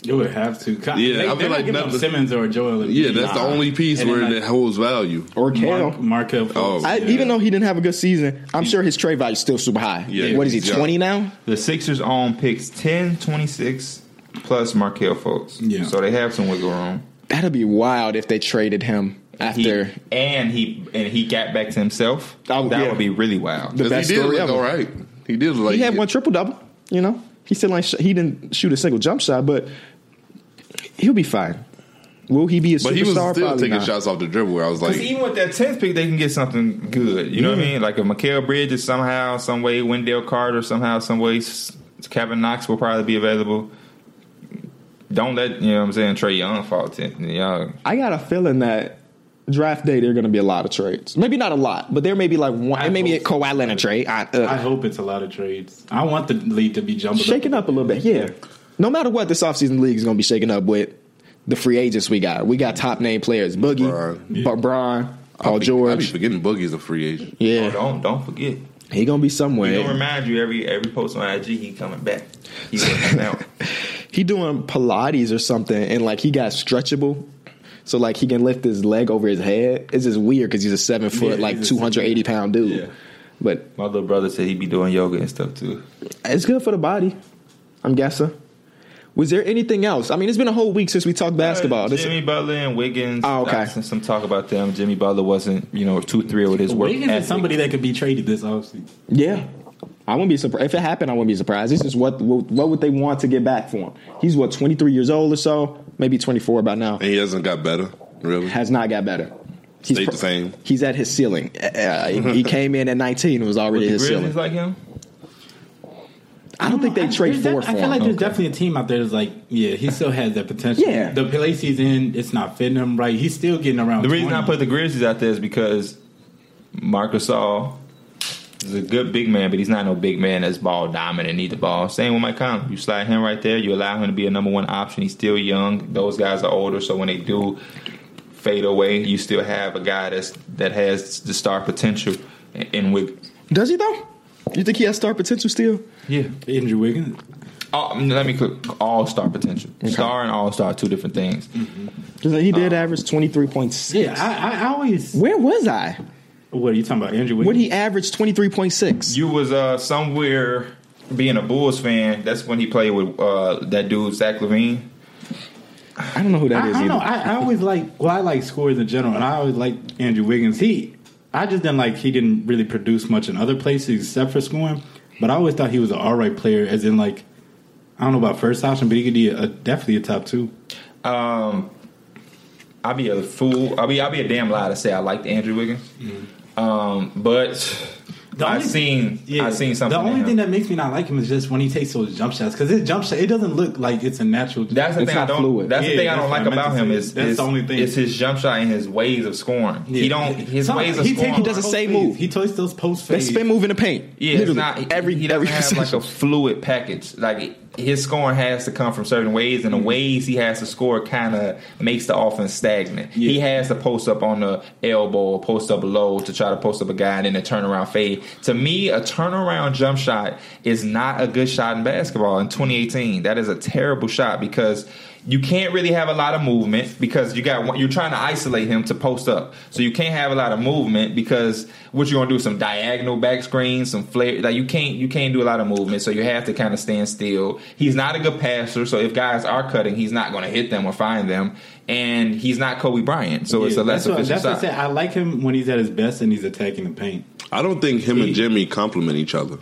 You would have to. Yeah, Yeah, they, I feel like not nothing- Simmons or Joel. Embiid. Yeah, that's the only piece And where like, it holds value. or Kale. Mark, Markelle Oh. I, yeah. Even though he didn't have a good season, I'm sure his trade value is still super high. Yeah, what is he, he's young. 20 now? The Sixers own picks 10, 26, plus Markelle Fultz. Yeah. So they have some wiggle room. That'd be wild if they traded him He, after and he and he got back to himself. Oh, that yeah. would be really wild. The 'Cause best he did story look ever. all right. He did look like he had one triple double. You know, he still like he didn't shoot a single jump shot, but he'll be fine. Will he be a But he was still Probably taking not. shots off the dribble. Where I was like, even with that tenth pick, they can get something good. You know what I mean? Like if Mikal Bridges somehow, some way, Wendell Carter somehow, some way, Kevin Knox will probably be available. Don't let you know what I'm saying Trae Young fall tenth. Y'all, I got a feeling that draft day there are going to be a lot of trades. Maybe not a lot, but there may be like one. I maybe a hope Kawhi Leonard trade. I, I uh, hope it's a lot of trades. I want the league to be jumbled shaking up a little bit. Yeah. No matter what, this offseason league is going to be shaken up with the free agents we got. We got top name players: Boogie, Bron. Bron, Bron Paul I be forgetting Boogie's a free agent. oh, Yeah, don't don't forget. he gonna be He somewhere. gonna remind you every every post on IG. He coming back. He working out. <laughs> he doing Pilates or something, and like he got stretchable, so like he can lift his leg over his head. It's just weird because he's a seven foot, Yeah, like two hundred eighty pound dude. Yeah. But My little brother said he'd be doing yoga and stuff too. it's good for the body. I'm guessing. Was there anything else? I mean, it's been a whole week since we talked basketball. Uh, This- Jimmy Butler and Wiggins. Oh, okay. uh, Some talk about them. Jimmy Butler wasn't, you know, too thrilled with his work. Wiggins ethic. is somebody that could be traded this offseason. yeah, I wouldn't be surprised if it happened. I wouldn't be surprised. This is what what what would they want to get back for him? He's what 23 years old or so, maybe 24 by now. And he hasn't got better, really. Has not got better. He's Stayed the same. He's at his ceiling. Uh, he, he <laughs> came in at 19 and was already With at the his ceiling. like him. I don't think they I- trade there's four def- for I feel him. like there's Okay. definitely a team out there that's like, yeah, he still has that potential. Yeah. The place he's in, it's not fitting him right. He's still getting around. The reason I put the Grizzlies out there is because Marcus Gasol is a good big man, but he's not no big man that's ball dominant, and need the ball. Same with Mike Conley. You slide him right there, you allow him to be a number one option. He's still young. Those guys are older, so when they do fade away, you still have a guy that's that has the star potential in Wiggins. Does he though? You think he has star potential still? Yeah. Andrew Wiggins. Oh, let me cook all star potential. Star and all star, two different things. Because he did average 23.6. Yeah, I, I, I always. Where was I? What are you talking about, Andrew Wiggins? When he averaged 23.6. You was uh somewhere being a Bulls fan. That's when he played with uh that dude Zach LaVine. I don't know who that I, is I don't know. I, I always like. Well, I like scores in general, and I always like Andrew Wiggins. He, I just didn't like. He didn't really produce much in other places except for scoring. But I always thought he was an all right player, as in like I don't know about first option, but he could be a, definitely a top two. Um, I'll be a fool. I'll be I'll be a damn lie to say I liked Andrew Wiggins. Um, but The I've only- seen I've seen something. The only thing that makes me not like him is just when he takes those jump shots because his jump shot it doesn't look like it's a natural. That's the It's thing I don't. fluid. That's Yeah, the thing I don't like I about him say. is That's is, the only thing. is his jump shot and his ways of scoring. Yeah. He don't his Some- ways of he scoring. takes He does the same fades. move. He takes those post That fades. spin move in the paint. Yeah, it's not every He doesn't every have like a fluid package. Like his scoring has to come from certain ways, and the mm-hmm. ways he has to score kind of makes the offense stagnant. He has to post up on the elbow, or post up low to try to post up a guy, and then a turnaround fade. To me, a turnaround jump shot is not a good shot in basketball in 2018. That is a terrible shot because. You can't really have a lot of movement because you got one- you're trying to isolate him to post up, so you can't have a lot of movement because what you're gonna do some diagonal back screens, some flare like you can't you can't do a lot of movement, so you have to kind of stand still. He's not a good passer, so if guys are cutting, he's not going to hit them or find them, and he's not Kobe Bryant, so it's a Yeah, less that's what, efficient that's what I said. I like him when he's at his best and he's attacking the paint. I don't think him He- and Jimmy complement each other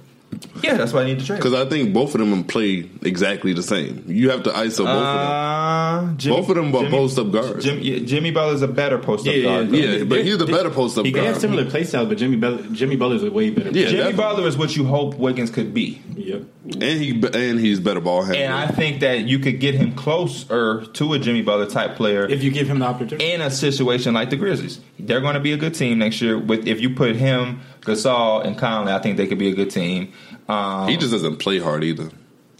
Yeah, that's why I need to trade. because I think both of them play exactly the same. You have to ISO both of Uh, Jimmy, Both of them are post-up guards. Jim, yeah, Jimmy Butler's a better post up Yeah, guard. them. though. Yeah, but he's the better post up guard. he They have similar play styles, but Jimmy Butler, Jimmy Butler's a way better. Yeah, Jimmy definitely. Butler is what you hope Wiggins could be. Yep. and he and he's better ball handler. And I think that you could get him closer to a Jimmy Butler type player If you give him the opportunity. in a situation like the Grizzlies. They're going to be a good team next year. With if you put him, Gasol, and Conley, I think they could be a good team. Um, he just doesn't play hard either.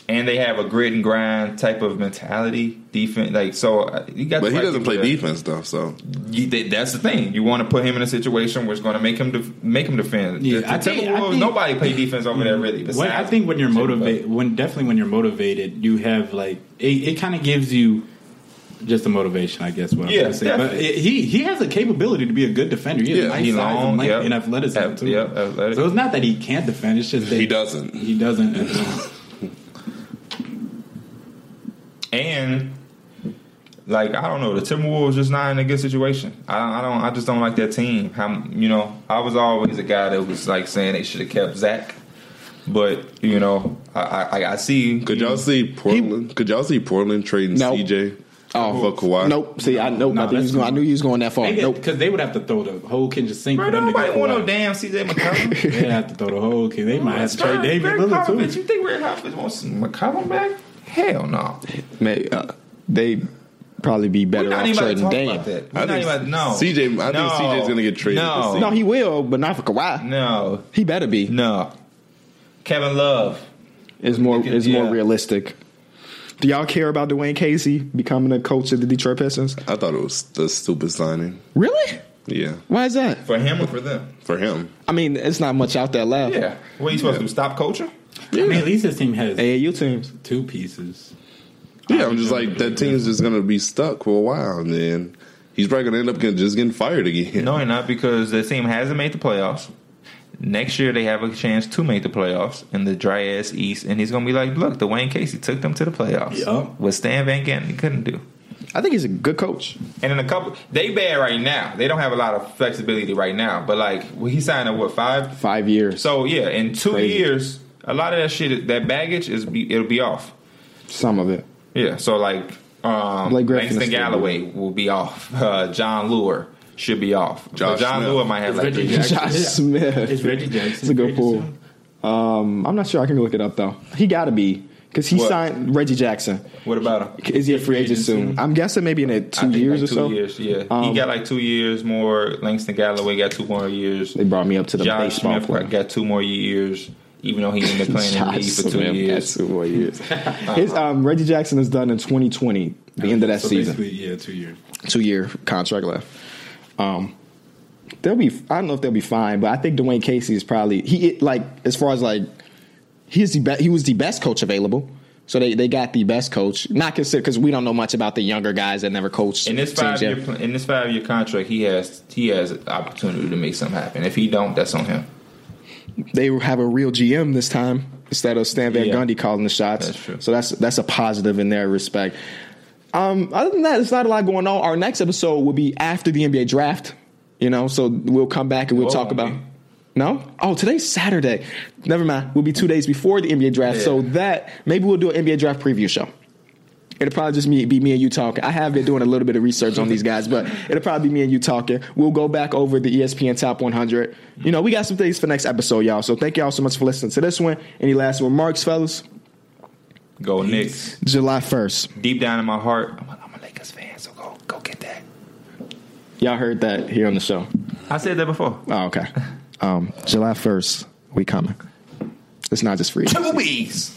and they have a grit and grind type of mentality, defense. Like so, uh, you got. But he right doesn't play there. defense though. So You, that- that's the thing. You want to put him in a situation where it's going to make him def- make him defend. Yeah, The- the I think- I Timberwolves, think- nobody play defense over there really. When, I think when you're motivated, when definitely when you're motivated, you have like it, it kind of gives you just a motivation, I guess. What I'm Yeah, gonna say. But he he has the capability to be a good defender. He has Yeah, nice he size long, and, length yep. and athleticism Ath- too. yep, athletic. So it's not that he can't defend; it's just that he doesn't. He doesn't. and so- And like I don't know, the Timberwolves just not in a good situation. I don't, I don't, I just don't like that team. How you know, I was always a guy that was like saying they should have kept Zach, but you know, I, I, I see. Could y'all see Portland? could y'all see Portland trading No. CJ Oh, for Kawhi? Nope. See, I nope. No, I, think he was going, I knew he was going that far. Nope. Because Nope. they would have to throw the whole kitchen sink Bro, for them nobody get want no damn CJ McCollum. <laughs> They have to throw the whole kid. They might have to trade David Greg Lillard Popovich, too. You think Gregg Popovich wants McCollum back? Hell no. May, uh, they probably be better not off even about to trading talk Dame. about that. We're I not think even about, no. CJ I think No. CJ's gonna get traded No. No, he will, but not for Kawhi. No, He better be. no. Kevin Love. Is more is more realistic. Do y'all care about Dwane Casey becoming a coach of the Detroit Pistons? I thought it was the stupid signing. Really? Yeah, Why is that? For him or for them? for him. I mean, it's not much out there left. Yeah. What are you supposed to do? Stop coaching? I mean, at least his team has AAU teams. two pieces. Yeah, I'm just like that team's just gonna be stuck for a while, and then he's probably gonna end up getting, just getting fired again. No, you're not because the team hasn't made the playoffs. Next year they have a chance to make the playoffs in the dry ass East, and he's gonna be like, "Look, Dwane Casey took them to the playoffs. Yup. What Stan Van Gundy couldn't do." I think he's a good coach. And in a couple, they bad right now. They don't have a lot of flexibility right now. But like, well, he signed a what five? Five years. So yeah, in two Crazy. years, a lot of that shit, that baggage is be, it'll be off. Some of it. Yeah. So like, um, Blake Griffin Langston Galloway will be off. Uh, Jon Leuer should be off. But Josh John Smith. Leuer might have like Reggie three. Jackson. Josh Smith. Is Reggie Jackson? It's a good free pull. Um, I'm not sure. I can look it up though. He got to be because he What? signed Reggie Jackson. What about him? Is he a free agent soon? I'm guessing maybe in a I two years like or two so. Years, yeah. Um, he got like two years more. Langston Galloway got two more years. They brought me up to the Josh baseball Smith player. got, got two more years, even though he's been playing in the league for two Smith got years. two more years. <laughs> His um, Reggie Jackson is done in 2020, the end of that so season. Basically, yeah, two years. Two year contract left. Um, they'll be. I don't know if they'll be fine, but I think Dwane Casey is probably he like as far as like he's the be- he was the best coach available. So they, they got the best coach, not consider because we don't know much about the younger guys that never coached. In this five year in this five year contract, he has he has opportunity to make something happen. If he don't, that's on him. they have a real GM this time instead of Stan Van Yeah. Gundy calling the shots. That's true. So that's that's a positive in their respect. Um, other than that, there's not a lot going on. Our next episode will be after the NBA draft. You know, so we'll come back and we'll Oh, talk about. No? Oh, today's Saturday. Never mind. We'll be two days before the NBA draft. So that maybe we'll do an NBA draft preview show. It'll probably just be me and you talking. I have been doing a little bit of research on these guys, but it'll probably be me and you talking. We'll go back over the ESPN Top 100. You know, we got some things for next episode, y'all. So thank y'all so much for listening to this one. Any last remarks, fellas? Go Knicks. July 1st. Deep down in my heart, I'm a, I'm a Lakers fan, so go go get that. Y'all heard that here on the show. I said that before. Oh, okay. Um, July 1st, we coming. It's not just free. Tumbleweeds.